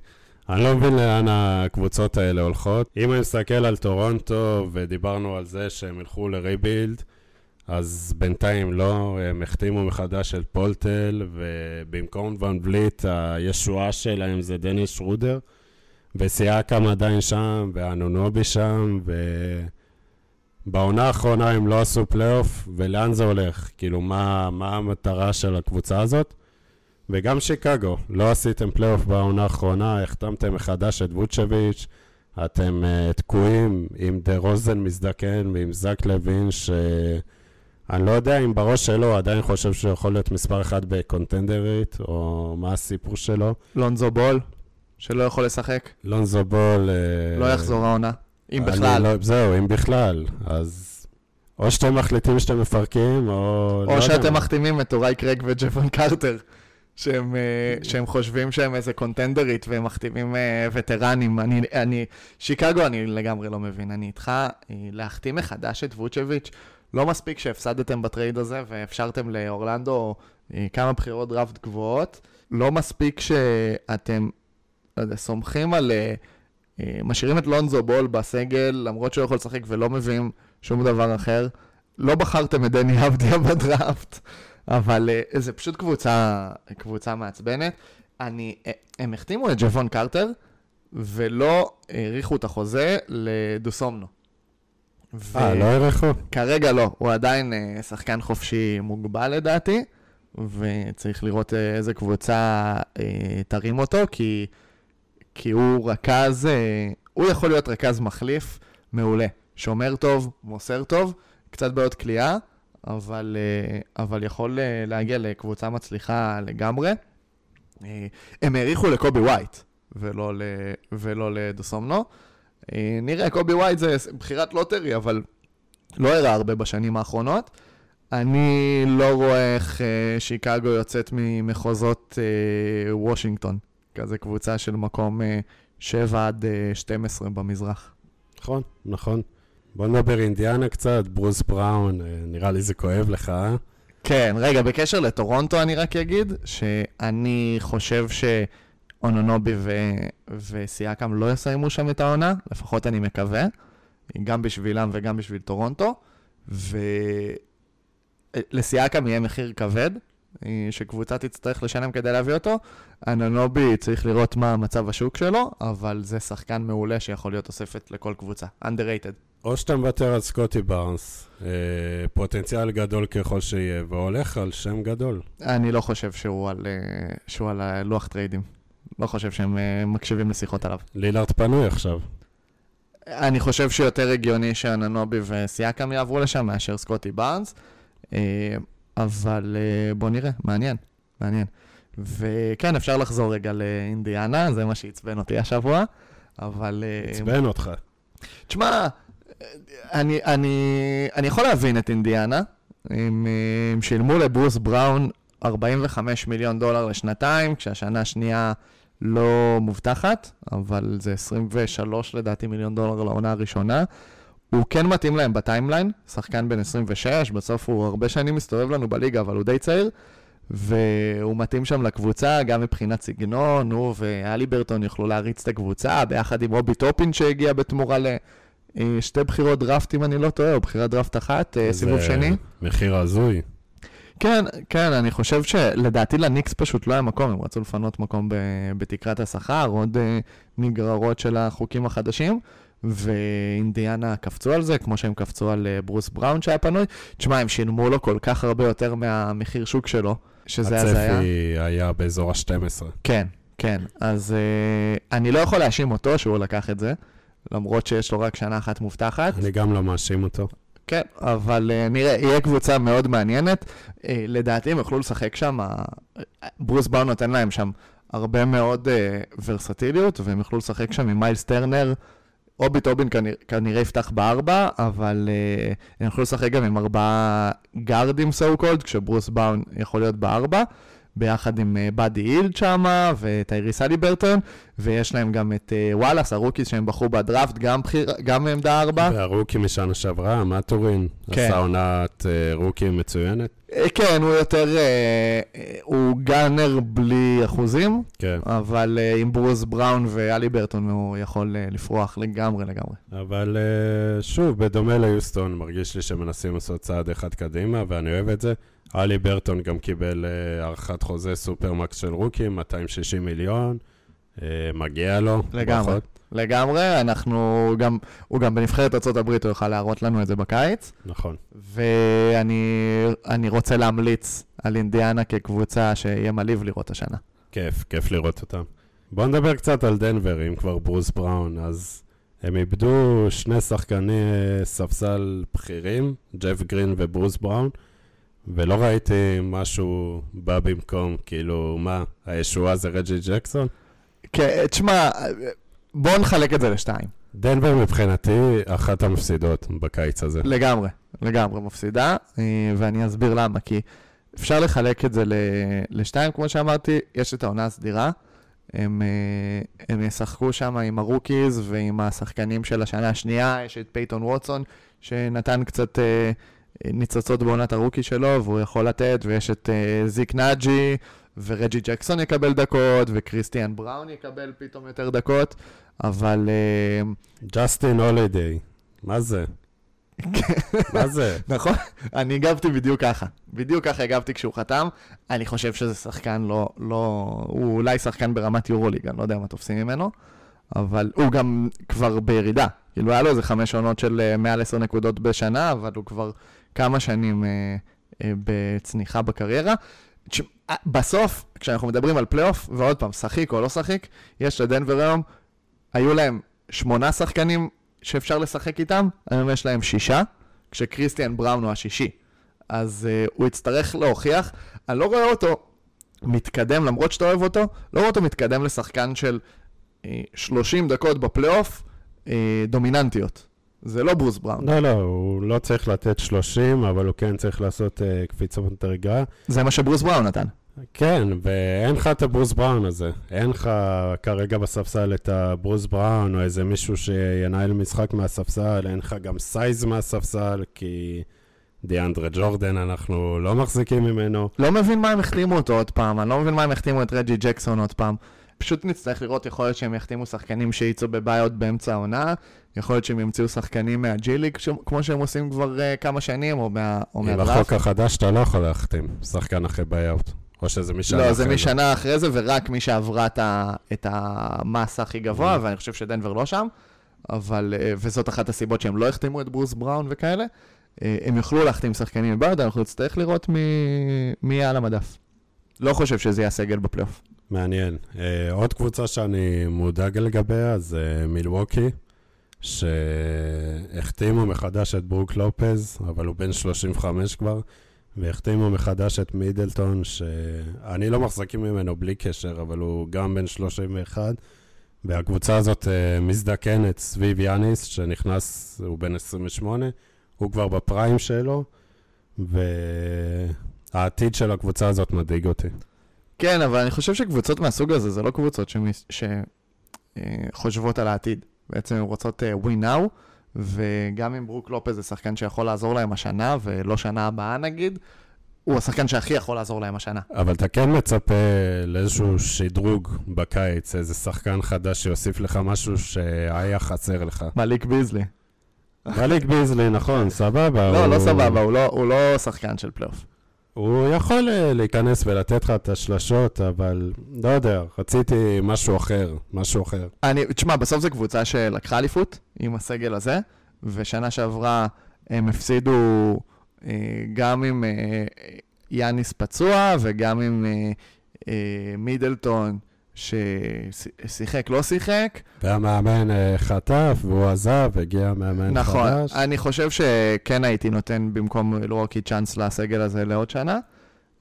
אני לא מבין לאן הקבוצות האלה הולכות. אם אני מסתכל על טורונטו, ודיברנו על זה שהם ילכו לריבילד, אז בינתיים לא, הם החתימו מחדש את פולטל, ובמקום ון וליט, הישועה שלהם זה דניס שרודר, וסיאקם עדיין שם, ואנונובי שם, ובעונה האחרונה הם לא עשו פלייאוף, ולאן זה הולך? כאילו, מה, מה המטרה של הקבוצה הזאת? וגם שיקגו, לא עשיתם פלייאוף בעונה האחרונה, החתמתם מחדש את ווצ'ביץ', אתם uh, תקועים עם דה רוזן מזדקן ועם זק לוין, שאני לא יודע אם בראש שלו הוא עדיין חושב שהוא יכול להיות מספר אחד בקונטנדרית, או מה הסיפור שלו. לונזו בול, שלא יכול לשחק, לונזו בול... אה, לא יחזור העונה, אם בכלל. לא, זהו, אם בכלל. אז או שאתם מחליטים שאתם מפרקים, או... לא או יודע שאתם מה. מחתימים את טוראי קרג וג'פון קרטר, שהם, אה, שהם חושבים שהם איזה קונטנדרית והם מחתימים אה, וטרנים. אני, אני, שיקגו אני לגמרי לא מבין, אני איתך, אה, להחתים מחדש את ווצ'ביץ', לא מספיק שהפסדתם בטרייד הזה ואפשרתם לאורלנדו כמה בחירות דראפט גבוהות, לא מספיק שאתם לא יודע, סומכים על... משאירים את לונזו בול בסגל, למרות שהוא יכול לשחק ולא מביאים שום דבר אחר. לא בחרתם את דני אבדיה בדראפט, אבל uh, זה פשוט קבוצה, קבוצה מעצבנת. אני, uh, הם החתימו את ג'וון קרטר, ולא האריכו את החוזה לדוסומנו. ו- אה, לא האריכו? כרגע לא, הוא עדיין uh, שחקן חופשי מוגבל לדעתי, וצריך לראות איזה קבוצה uh, תרים אותו, כי, כי הוא רכז, uh, הוא יכול להיות רכז מחליף מעולה. שומר טוב, מוסר טוב, קצת בעיות קליעה, אבל, אה, אבל יכול אה, להגיע לקבוצה מצליחה לגמרי. אה, הם האריכו לקובי ווייט, ולא, ל, ולא לדוסונמו. אה, נראה, קובי ווייט זה בחירת לוטרי, אבל לא הראה הרבה בשנים האחרונות. אני לא רואה איך שיקגו יוצאת ממחוזות וושינגטון, כזה קבוצה של מקום אה, 7 עד אה, 12 במזרח. נכון, נכון. בוא נדבר אינדיאנה קצת, ברוס בראון, אה, נראה לי זה כואב לך, אה? כן, רגע, בקשר לטורונטו אני רק אגיד, שאני חושב שאונונובי ו... וסיאקם לא יסיימו שם את העונה, לפחות אני מקווה, גם בשבילם וגם בשביל טורונטו, ולסיאקם יהיה מחיר כבד, אה, שקבוצה תצטרך לשלם כדי להביא אותו. אנונובי צריך לראות מה מצב השוק שלו, אבל זה שחקן מעולה שיכול להיות תוספת לכל קבוצה. underrated. או שאתה מוותר על סקוטי בארנס, אה, פוטנציאל גדול ככל שיהיה, והולך על שם גדול. אני לא חושב שהוא על, אה, שהוא על לוח טריידים. לא חושב שהם אה, מקשיבים לשיחות עליו. לילארד פנוי עכשיו. אני חושב שיותר הגיוני שאננובי וסיאקם יעברו לשם מאשר סקוטי בארנס, אה, אבל אה, בוא נראה, מעניין, מעניין. וכן, אפשר לחזור רגע לאינדיאנה, זה מה שעצבן אותי השבוע, אבל... אה, עצבן אותך. תשמע, אני, אני, אני יכול להבין את אינדיאנה. הם, הם שילמו לברוס בראון 45 מיליון דולר לשנתיים, כשהשנה השנייה לא מובטחת, אבל זה 23 לדעתי מיליון דולר לעונה הראשונה. הוא כן מתאים להם ב timeline, שחקן בן 26, בסוף הוא הרבה שנים מסתובב לנו בליגה, אבל הוא די צעיר, והוא מתאים שם לקבוצה, גם מבחינת סגנון, הוא והליברטון יוכלו להריץ את הקבוצה, ביחד עם אובי טופין שהגיע בתמורה לשתי בחירות דראפט, אם אני לא טועה, או בחירת דראפט אחת, אה, סיבוב שני. מחיר הזוי. כן, כן, אני חושב שלדעתי לניקס פשוט לא היה מקום, הם רצו לפנות מקום ב- בתקרת השכר, עוד אה, נגררות של החוקים החדשים, ואינדיאנה קפצו על זה, כמו שהם קפצו על אה, ברוס בראון שהיה פנוי. תשמע, הם שילמו לו כל כך הרבה יותר מהמחיר שוק שלו, שזה הזיה. הצפי היה באזור ה-12. כן, כן, אז uh, אני לא יכול להאשים אותו שהוא לקח את זה, למרות שיש לו רק שנה אחת מובטחת. אני גם לא מאשים אותו. כן, אבל אה, נראה, יהיה קבוצה מאוד מעניינת. אה, לדעתי הם יוכלו לשחק שם, uh, ברוס בראון נותן להם שם הרבה מאוד אה, ורסטיליות, והם יוכלו לשחק שם עם מיילס טרנר. אובי טופין כנראה, כנראה יפתח בארבע, אבל אה, הם יוכלו לשחק גם עם ארבעה גארדים so called, כשברוס בראון יכול להיות בארבע. ביחד עם באדי הילד שם, וטייריס הליברטון, ויש להם גם את אה, וואלאס, ה rookies שהם בחרו בדראפט, גם, בחיר, גם בעמדה ארבע. וה rookie משנה שעברה, מאטורין, כן. עשה עונת אה, rookie מצוינת. אה, כן, הוא יותר, הוא gunner בלי אחוזים, כן. אבל עם ברוס בראון והליברטון הוא יכול לפרוח לגמרי לגמרי. אבל שוב, בדומה ליוסטון, מרגיש לי שמנסים לעשות צעד אחד קדימה, ואני אוהב את זה. הליברטון גם קיבל אה, הארכת חוזה supermax של rookie, 260 מיליון, uh, מגיע לו. לגמרי. ברכות. לגמרי, אנחנו גם, הוא גם בנבחרת ארה"ב, הוא יוכל להראות לנו את זה בקיץ. נכון. ואני רוצה להמליץ על אינדיאנה כקבוצה שיהיה מלהיב לראות השנה. כיף, כיף לראות אותם. בואו נדבר קצת על דנבר, אם כבר ברוס בראון. אז הם איבדו שני שחקני ספסל בכירים, ג'ף גרין וברוס בראון, ולא ראיתי משהו בא במקום, כאילו, מה, הישועה זה רג'י ג'קסון? כן, תשמע, בואו נחלק את זה לשתיים. דנבר מבחינתי אחת המפסידות בקיץ הזה. לגמרי, לגמרי מפסידה, אה, ואני אסביר למה, כי אפשר לחלק את זה לשתיים, כמו שאמרתי, יש את העונה הסדירה, הם, אה, הם ישחקו שם עם ה rookies ועם השחקנים של השנה השנייה, יש את פייתון ווטסון, שנתן קצת אה, ניצוצות בעונת ה rookie שלו, והוא יכול לתת, ויש את אה, זיק נאג'י, ורג'י ג'קסון יקבל דקות, וכריסטיאן בראון יקבל פתאום יותר דקות, אבל... אה, ג'סטין הולידיי, מה זה? מה זה? נכון, אני הגבתי בדיוק ככה. בדיוק ככה הגבתי כשהוא חתם. אני חושב שזה שחקן לא, לא... הוא אולי שחקן ברמת יורוליג, אני לא יודע מה תופסים ממנו, אבל הוא גם כבר בירידה. כאילו, היה לו איזה חמש עונות של אה, מעל עשר נקודות בשנה, אבל הוא כבר כמה שנים אה, אה, בצניחה בקריירה. אה, בסוף, כשאנחנו מדברים על פלייאוף, ועוד פעם, שחיקה או לא שחיקה, יש לדנבר היום, היו להם שמונה שחקנים שאפשר לשחק איתם, היום יש להם שישה, כשקריסטיאן בראון הוא השישי. אז אה, הוא יצטרך להוכיח, אני לא רואה אותו מתקדם, למרות שאתה אוהב אותו, לא רואה אותו מתקדם לשחקן של אה, 30 דקות בפלייאוף אה, דומיננטיות. זה לא ברוס בראון. לא, לא, הוא לא צריך לתת 30, אבל הוא כן צריך לעשות אה, קפיצות הרגעה. זה מה שברוס בראון נתן. כן, ואין לך את הברוס בראון הזה. אין לך כרגע בספסל את הברוס בראון, או איזה מישהו שינהל משחק מהספסל, אין לך גם size מהספסל, כי דיאנדרה ג'ורדן, אנחנו לא מחזיקים ממנו. לא מבין מה הם החתימו אותו עוד פעם, אני לא מבין מה הם החתימו את רג'י ג'קסון עוד פעם. פשוט נצטרך לראות, יכול להיות שהם יחתימו שחקנים שייצאו בביי-אאוט באמצע העונה, יכול להיות שהם ימצאו שחקנים מהג'יליג, כמו שהם עושים כבר אה, כמה שנים, או, מה, או עם מהדראפט. החוק החדש אתה לא יכול להחתים שחקן אחרי buyout. או שזה משנה לא, זה אחרי משנה אחרי זה, ורק מי שעברה את ה- את המסה הכי גבוה, ואני חושב שדנבר לא שם, אבל, אה, וזאת אחת הסיבות שהם לא החתימו את ברוס בראון וכאלה. אה, הם יוכלו להחתים שחקנים מברד, אנחנו נצטרך לראות מי מי יהיה על המדף. לא חושב שזה יהיה הסגל בפלייאוף. מעניין. Uh, עוד קבוצה שאני מודאג לגביה זה מילווקי, שהחתימו מחדש את ברוק לופז, אבל הוא בן 35 כבר, והחתימו מחדש את מידלטון, שאני לא מחזקים ממנו בלי קשר, אבל הוא גם בן 31, והקבוצה הזאת uh, מזדקנת סביב יאניס, שנכנס, הוא בן 28, הוא כבר בפריים שלו, והעתיד של הקבוצה הזאת מדאיג אותי. כן, אבל אני חושב שקבוצות מהסוג הזה, זה לא קבוצות שחושבות על העתיד. בעצם הן רוצות uh, win now, וגם אם ברוק לופז זה שחקן שיכול לעזור להם השנה, ולא שנה הבאה נגיד, הוא השחקן שהכי יכול לעזור להם השנה. אבל אתה כן מצפה לאיזשהו שדרוג בקיץ, איזה שחקן חדש שיוסיף לך משהו שהיה חסר לך. מליק ביזלי. מליק ביזלי, נכון, סבבה. לא, הוא- לא סבבה, הוא לא, הוא לא שחקן של פלייאוף. הוא יכול אה, להיכנס ולתת לך את השלשות, אבל לא יודע, רציתי משהו אחר, משהו אחר. אני, תשמע, בסוף זו קבוצה שלקחה אליפות עם הסגל הזה, ושנה שעברה הם הפסידו אה, גם עם אה, יאניס פצוע וגם עם מידלטון, ששיחק, לא שיחק. והמאמן אה, חטף והוא עזב, הגיע מאמן נכון, חדש. אני חושב שכן הייתי נותן במקום לורקי צ'אנס לסגל הזה לעוד שנה,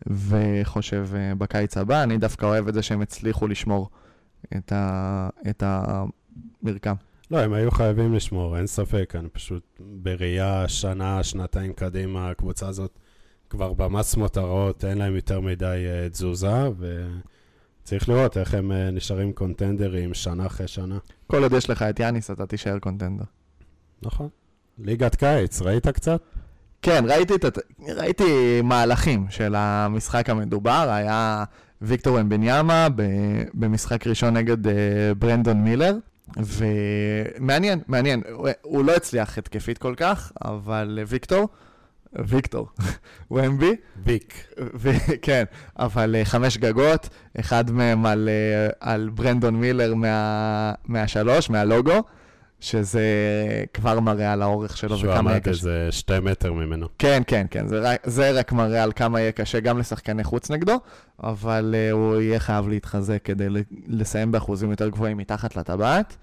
וחושב אה, בקיץ הבא, אני דווקא אוהב את זה שהם הצליחו לשמור את, ה, את המרקם. לא, הם היו חייבים לשמור, אין ספק, אני פשוט בראייה שנה, שנתיים קדימה, הקבוצה הזאת כבר במס מותרות, אין להם יותר מדי אה, תזוזה, וצריך לראות איך הם אה, נשארים קונטנדרים שנה אחרי שנה. כל עוד יש לך את יאניס, אתה תישאר קונטנדר. נכון. ליגת קיץ, ראית קצת? כן, ראיתי, ראיתי מהלכים של המשחק המדובר, היה ויקטור אמבניאמה במשחק ראשון נגד uh, ברנדון מילר, ומעניין, מעניין, הוא, הוא לא הצליח התקפית כל כך, אבל ויקטור, ויקטור, ומבי, ויק. כן, אבל uh, חמש גגות, אחד מהם על, uh, על ברנדון מילר מה, מהשלוש, מהלוגו. שזה כבר מראה על האורך שלו וכמה יהיה קשה. שהוא עמד איזה שתי מטר ממנו. כן, כן, כן, זה רק, זה רק מראה על כמה יהיה קשה גם לשחקני חוץ נגדו, אבל uh, הוא יהיה חייב להתחזק כדי לסיים באחוזים יותר גבוהים מתחת לטבעת.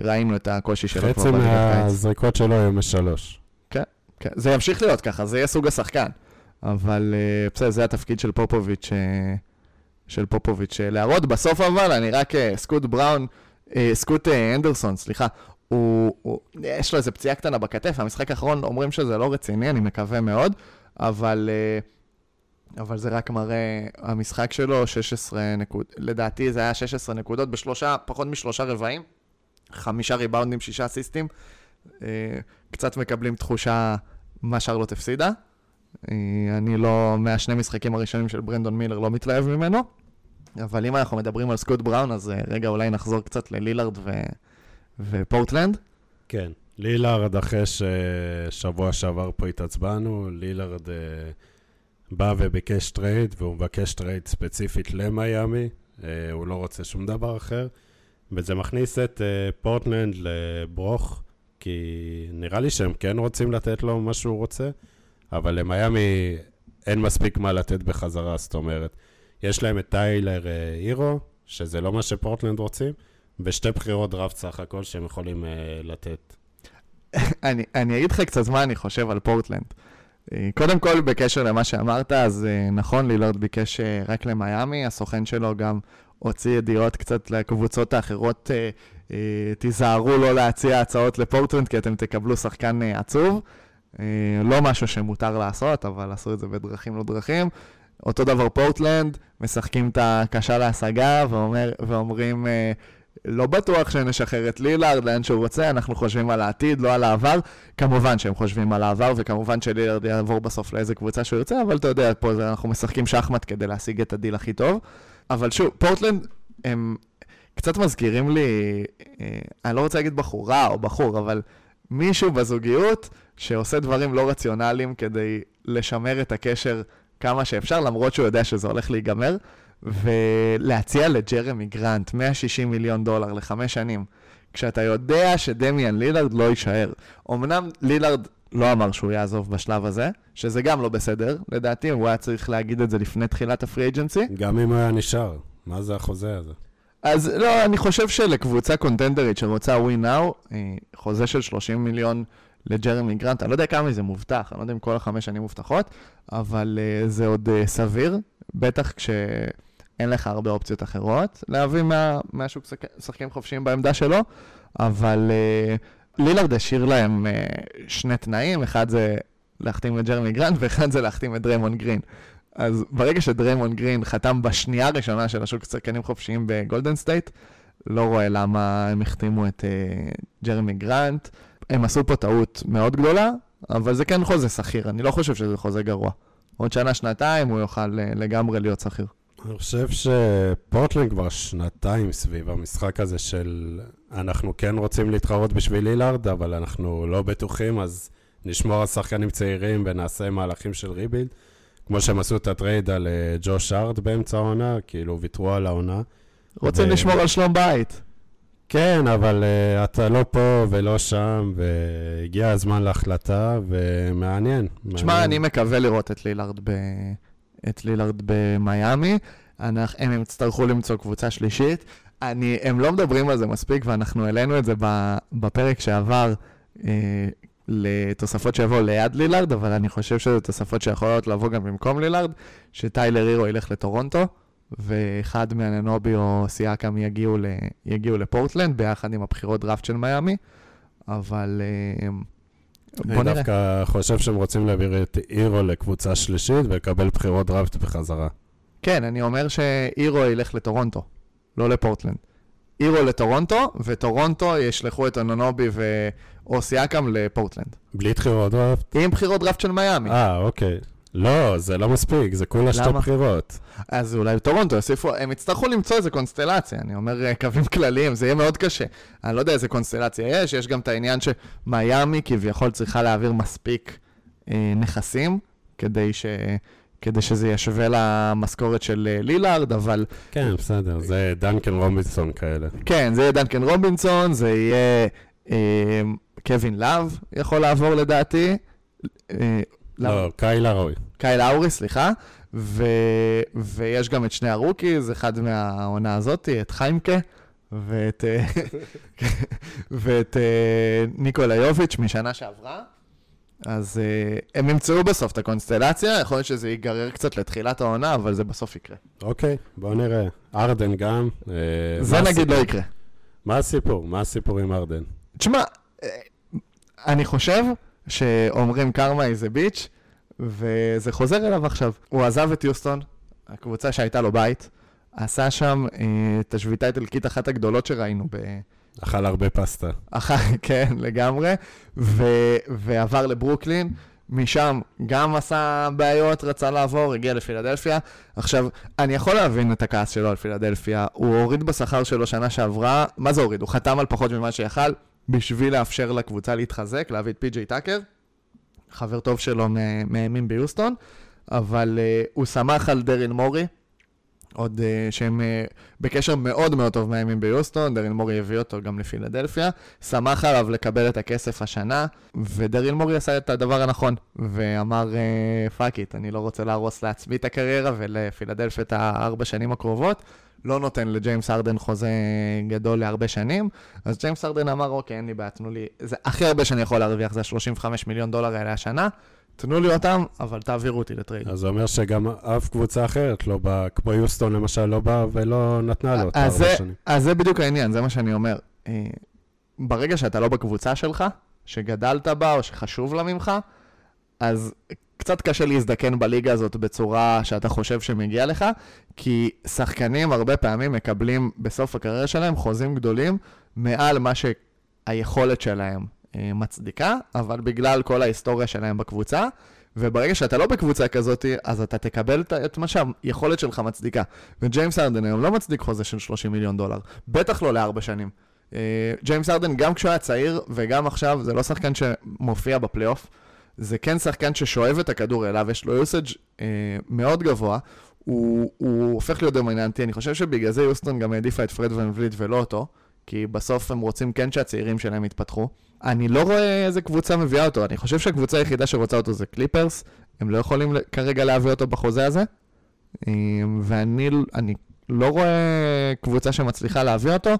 ראינו את הקושי שלו כבר בליגת קיץ. חצי מהזריקות שלו היו משלוש. כן, זה ימשיך להיות ככה, זה יהיה סוג השחקן. אבל uh, בסדר, זה התפקיד של פופוביץ', uh, של פופוביץ' להראות. בסוף אבל, אני רק, סקוט בראון, סקוט אנדרסון, סליחה, הוא, הוא, יש לו איזה פציעה קטנה בכתף, המשחק האחרון אומרים שזה לא רציני, אני מקווה מאוד, אבל, אה, אבל זה רק מראה, המשחק שלו 16 נקודות, לדעתי זה היה 16 נקודות בשלושה, פחות משלושה רבעים, חמישה ריבאונדים, שישה אסיסטים, אה, קצת מקבלים תחושה מה שארלוט הפסידה. אה, אני לא, מהשני משחקים הראשונים של ברנדון מילר לא מתלהב ממנו, אבל אם אנחנו מדברים על סקוט, אז רגע, אולי נחזור קצת ללילארד ו... ופורטלנד? כן. לילארד, אחרי ששבוע שעבר פה התעצבנו, לילארד אה, בא וביקש trade, והוא מבקש trade ספציפית למיאמי, uh, הוא לא רוצה שום דבר אחר, וזה מכניס את uh, פורטלנד לברוך, כי נראה לי שהם כן רוצים לתת לו מה שהוא רוצה, אבל למיאמי אין מספיק מה לתת בחזרה, זאת אומרת, יש להם את טיילר הירו, שזה לא מה שפורטלנד רוצים, ושתי בחירות דראפט סך הכל שהם יכולים uh, לתת. אני, אני אגיד לך קצת מה אני חושב על פורטלנד. Uh, קודם כל, בקשר למה שאמרת, אז uh, נכון, לילארד ביקש רק למיאמי, הסוכן שלו גם הוציא ידיעות קצת לקבוצות האחרות, אה, אה, תיזהרו לא להציע הצעות לפורטלנד, כי אתם תקבלו שחקן אה, עצוב. אה, לא משהו שמותר לעשות, אבל עשו את זה בדרכים לא דרכים. אותו דבר פורטלנד, משחקים את הקשה להשגה ואומר, ואומרים... אה, לא בטוח שנשחרר את לילארד לאן שהוא רוצה, אנחנו חושבים על העתיד, לא על העבר. כמובן שהם חושבים על העבר, וכמובן שלילארד יעבור בסוף לאיזה קבוצה שהוא ירצה, אבל אתה יודע, פה אנחנו משחקים שחמט כדי להשיג את הדיל הכי טוב. אבל שוב, פורטלנד, הם קצת מזכירים לי, אה, אני לא רוצה להגיד בחורה או בחור, אבל מישהו בזוגיות שעושה דברים לא רציונליים כדי לשמר את הקשר כמה שאפשר, למרות שהוא יודע שזה הולך להיגמר. ולהציע לג'רמי גרנט 160 מיליון דולר לחמש שנים, כשאתה יודע שדמיאן לילארד לא יישאר. אמנם לילארד לא אמר שהוא יעזוב בשלב הזה, שזה גם לא בסדר, לדעתי, הוא היה צריך להגיד את זה לפני תחילת הפרי אג'נסי. גם אם הוא היה נשאר, מה זה החוזה הזה? אז לא, אני חושב שלקבוצה קונטנדרית שרוצה win now, אה, חוזה של 30 מיליון לג'רמי גרנט, אני לא יודע כמה זה מובטח, אני לא יודע אם כל החמש שנים מובטחות, אבל uh, זה עוד uh, סביר, בטח כש... אין לך הרבה אופציות אחרות להביא מה, מהשוק שחקים חופשיים בעמדה שלו, אבל uh, לילארד השאיר להם uh, שני תנאים, אחד זה להחתים את ג'רמי גרנט ואחד זה להחתים את דריימון גרין. אז ברגע שדריימון גרין חתם בשנייה הראשונה של השוק שחקנים חופשיים בגולדן סטייט, לא רואה למה הם החתימו את אה, ג'רמי גרנט. הם עשו פה טעות מאוד גדולה, אבל זה כן חוזה סחיר, אני לא חושב שזה חוזה גרוע. עוד שנה, שנתיים הוא יוכל לגמרי להיות סחיר. אני חושב שפורטלנד כבר שנתיים סביב המשחק הזה של אנחנו כן רוצים להתחרות בשביל לילארד, אבל אנחנו לא בטוחים, אז נשמור על שחקנים צעירים ונעשה מהלכים של rebuild. כמו שהם עשו את ה trade על אה, ג'וש הארט באמצע העונה, כאילו ויתרו על העונה. רוצים ו... לשמור על שלום בית. כן, אבל אה, אתה לא פה ולא שם, והגיע הזמן להחלטה, ומעניין. תשמע, אני מקווה לראות את לילארד ב... את לילארד במיאמי. הם יצטרכו למצוא קבוצה שלישית. אני, הם לא מדברים על זה מספיק, ואנחנו העלינו את זה בפרק שעבר אה, לתוספות שיבואו ליד לילארד, אבל אני חושב שזה תוספות שיכולות לבוא גם במקום לילארד, שטיילר הירו ילך לטורונטו, ואחד מהננובי או סיאקם יגיעו, ל, יגיעו לפורטלנד, ביחד עם הבחירות דראפט של מיאמי, אבל אה, אני נראה. דווקא חושב שהם רוצים להעביר את אירו לקבוצה שלישית ולקבל בחירות דראפט בחזרה. כן, אני אומר שאירו ילך לטורונטו, לא לפורטלנד. הירו לטורונטו, וטורונטו ישלחו את אנונובי ו/או סיאקם לפורטלנד. בלי בחירות דראפט? עם בחירות דראפט של מיאמי. אה, אוקיי. לא, זה לא מספיק, זה כולה שתי? בחירות. אז אולי טורונטו יוסיפו, הם יצטרכו למצוא איזה קונסטלציה, אני אומר אה, קווים כלליים, זה יהיה מאוד קשה. אני לא יודע איזה קונסטלציה יש, יש גם את העניין שמיאמי כביכול צריכה להעביר מספיק אה, נכסים, כדי, ש, כדי שזה ישווה למשכורת של אה, לילארד, אבל כן, בסדר, זה דנקן רובינסון כאלה. כן, זה יהיה דנקן רובינסון, זה יהיה אה, קווין לאב יכול לעבור לדעתי. לא, קייל לאורי. קייל לאורי, סליחה, ו... ויש גם את שני ה rookies, אחד מהעונה הזאתי, את חיימקה, ואת, ואת אה, ניקולה יוביץ' משנה שעברה. אז אה, הם ימצאו בסוף את הקונסטלציה, יכול להיות שזה ייגרר קצת לתחילת העונה, אבל זה בסוף יקרה. אוקיי, בואו נראה. ארדן גם. אה, זה נגיד לא? יקרה. מה הסיפור? מה הסיפור עם ארדן? תשמע, אני חושב שאומרים קרמה איזה ביץ', וזה חוזר אליו עכשיו. הוא עזב את יוסטון, הקבוצה שהייתה לו בית, עשה שם אה, את השביתה האיטלקית אחת הגדולות שראינו ב... אכל הרבה פסטה. אחת, כן, לגמרי, ו... ועבר לברוקלין. משם גם עשה בעיות, רצה לעבור, הגיע לפילדלפיה. עכשיו, אני יכול להבין את הכעס שלו על פילדלפיה. הוא הוריד בשכר שלו שנה שעברה, מה זה הוריד? הוא חתם על פחות ממה שיכל, בשביל לאפשר לקבוצה להתחזק, להביא את פי.ג'יי טאקר, חבר טוב שלו מהימים ביוסטון, אבל uh, הוא שמח על דרין מורי, עוד אה, שהם אה, בקשר מאוד מאוד טוב מהימים ביוסטון, דריל מורי הביא אותו גם לפילדלפיה, סמך עליו לקבל את הכסף השנה, ודריל מורי עשה את הדבר הנכון, ואמר, fuck it, אני לא רוצה להרוס לעצמי את הקריירה ולפילדלפיה את הארבע שנים הקרובות. לא נותן לג'יימס ארדן חוזה גדול להרבה שנים, אז ג'יימס ארדן אמר, אוקיי, אין לי בעיה, תנו לי, זה הכי הרבה שאני יכול להרוויח, זה ה-35 מיליון דולר האלה השנה, תנו לי אותם, אבל תעבירו אותי לטרייד. אז זה אומר שגם אף קבוצה אחרת לא באה, כמו יוסטון למשל, לא באה ולא נתנה לו את אז ארבע זה- שנים. אז זה בדיוק העניין, זה מה שאני אומר. אה, ברגע שאתה לא בקבוצה שלך, שגדלת בה או שחשוב לה ממך, אז קצת קשה להזדקן בליגה הזאת בצורה שאתה חושב שמגיע לך, כי שחקנים הרבה פעמים מקבלים בסוף הקריירה שלהם חוזים גדולים מעל מה שהיכולת שלהם מצדיקה, אבל בגלל כל ההיסטוריה שלהם בקבוצה, וברגע שאתה לא בקבוצה כזאת, אז אתה תקבל את- מה שהיכולת שלך מצדיקה. וג'יימס ארדן היום לא מצדיק חוזה של 30 מיליון דולר, בטח לא לארבע שנים. אה, ג'יימס ארדן, גם כשהוא היה צעיר וגם עכשיו, זה לא שחקן שמופיע בפלייאוף, זה כן שחקן ששואב את הכדור אליו, יש לו usage אה, מאוד גבוה, הוא, הוא הופך להיות דומיננטי, אני חושב שבגלל זה יוסטון גם העדיפה את פרד ואן פליט ולא אותו, כי בסוף הם רוצים כן שהצעירים שלהם יתפתחו. אני לא רואה איזה קבוצה מביאה אותו, אני חושב שהקבוצה היחידה שרוצה אותו זה קליפרס, הם לא יכולים כרגע להביא אותו בחוזה הזה, אה, ואני אני לא רואה קבוצה שמצליחה להביא אותו,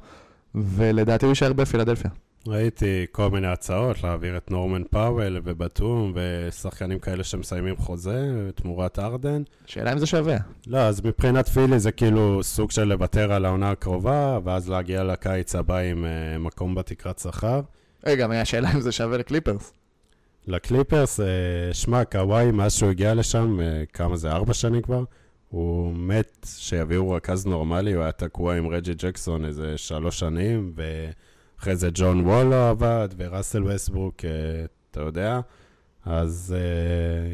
ולדעתי הוא יישאר בפילדלפיה. ראיתי כל מיני הצעות להעביר את נורמן פאוול ובתום ושחקנים כאלה שמסיימים חוזה תמורת ארדן. שאלה אם זה שווה. לא, אז מבחינת פילי זה כאילו סוג של לוותר על העונה הקרובה, ואז להגיע לקיץ הבא עם uh, מקום בתקרת שכר. רגע, מה השאלה אם זה שווה לקליפרס? לקליפרס, uh, שמע, קוואי, מאז שהוא הגיע לשם, uh, כמה זה, ארבע שנים כבר? הוא מת שיביאו רכז נורמלי, הוא היה תקוע עם רג'י ג'קסון איזה שלוש שנים, ואחרי זה ג'ון וול לא עבד, וראסל וסטברוק, uh, אתה יודע. אז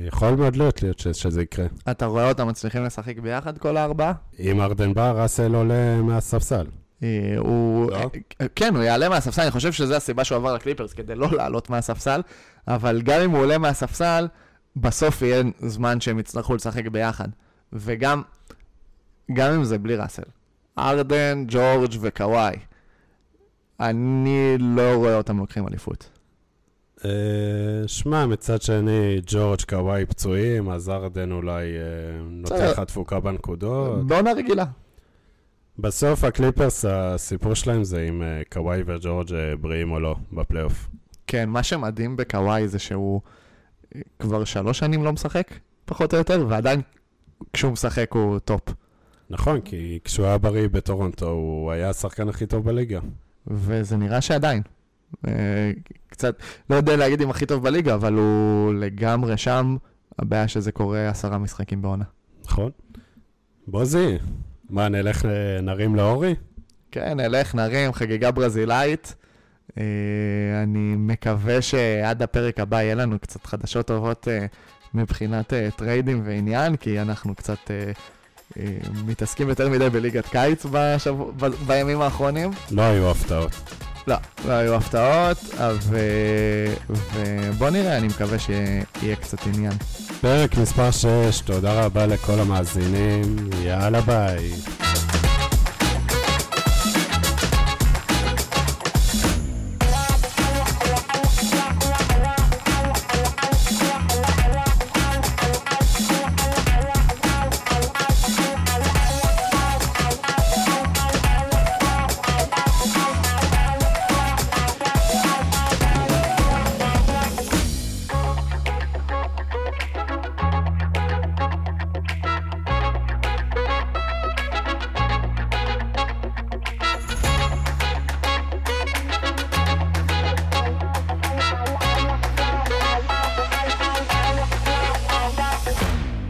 יכול מאוד להיות, להיות ש- שזה יקרה. אתה רואה אותם מצליחים לשחק ביחד כל הארבעה? אם ארדן בא, ראסל עולה מהספסל. אה, הוא... לא? אה, כן, הוא יעלה מהספסל, אני חושב שזו הסיבה שהוא עבר לקליפרס, כדי לא לעלות מהספסל, אבל גם אם הוא עולה מהספסל, בסוף יהיה זמן שהם יצטרכו לשחק ביחד. וגם, גם אם זה בלי ראסל. ארדן, ג'ורג' וקוואי, אני לא רואה אותם לוקחים אליפות. אה, שמע, מצד שני, ג'ורג' וקוואי פצועים, אז ארדן אולי נותן. לך תפוקה בנקודות. בעונה רגילה. בסוף הקליפרס, הסיפור שלהם זה אם אה, קוואי וג'ורג' אה, בריאים או לא בפלייאוף. כן, מה שמדהים בקוואי זה שהוא אה, כבר שלוש שנים לא משחק, פחות או יותר, ועדיין כשהוא משחק הוא top. נכון, כי כשהוא היה בריא בטורונטו, הוא היה השחקן הכי טוב בליגה. וזה נראה שעדיין. קצת, לא יודע להגיד אם הכי טוב בליגה, אבל הוא לגמרי שם. הבעיה שזה קורה עשרה משחקים בעונה. נכון? בוזי, מה, נלך, אה, נרים לאורי? כן, נלך, נרים, חגיגה ברזילאית. אה, אני מקווה שעד הפרק הבא יהיה לנו קצת חדשות טובות אה, מבחינת אה, טריידים ועניין, כי אנחנו קצת אה, אה, מתעסקים יותר מדי בליגת קיץ בשבוע, ב, בימים האחרונים. לא היו הפתעות. לא, לא היו הפתעות, ו... ובוא נראה, אני מקווה שיהיה קצת עניין. פרק מספר 6, תודה רבה לכל המאזינים, יאללה ביי.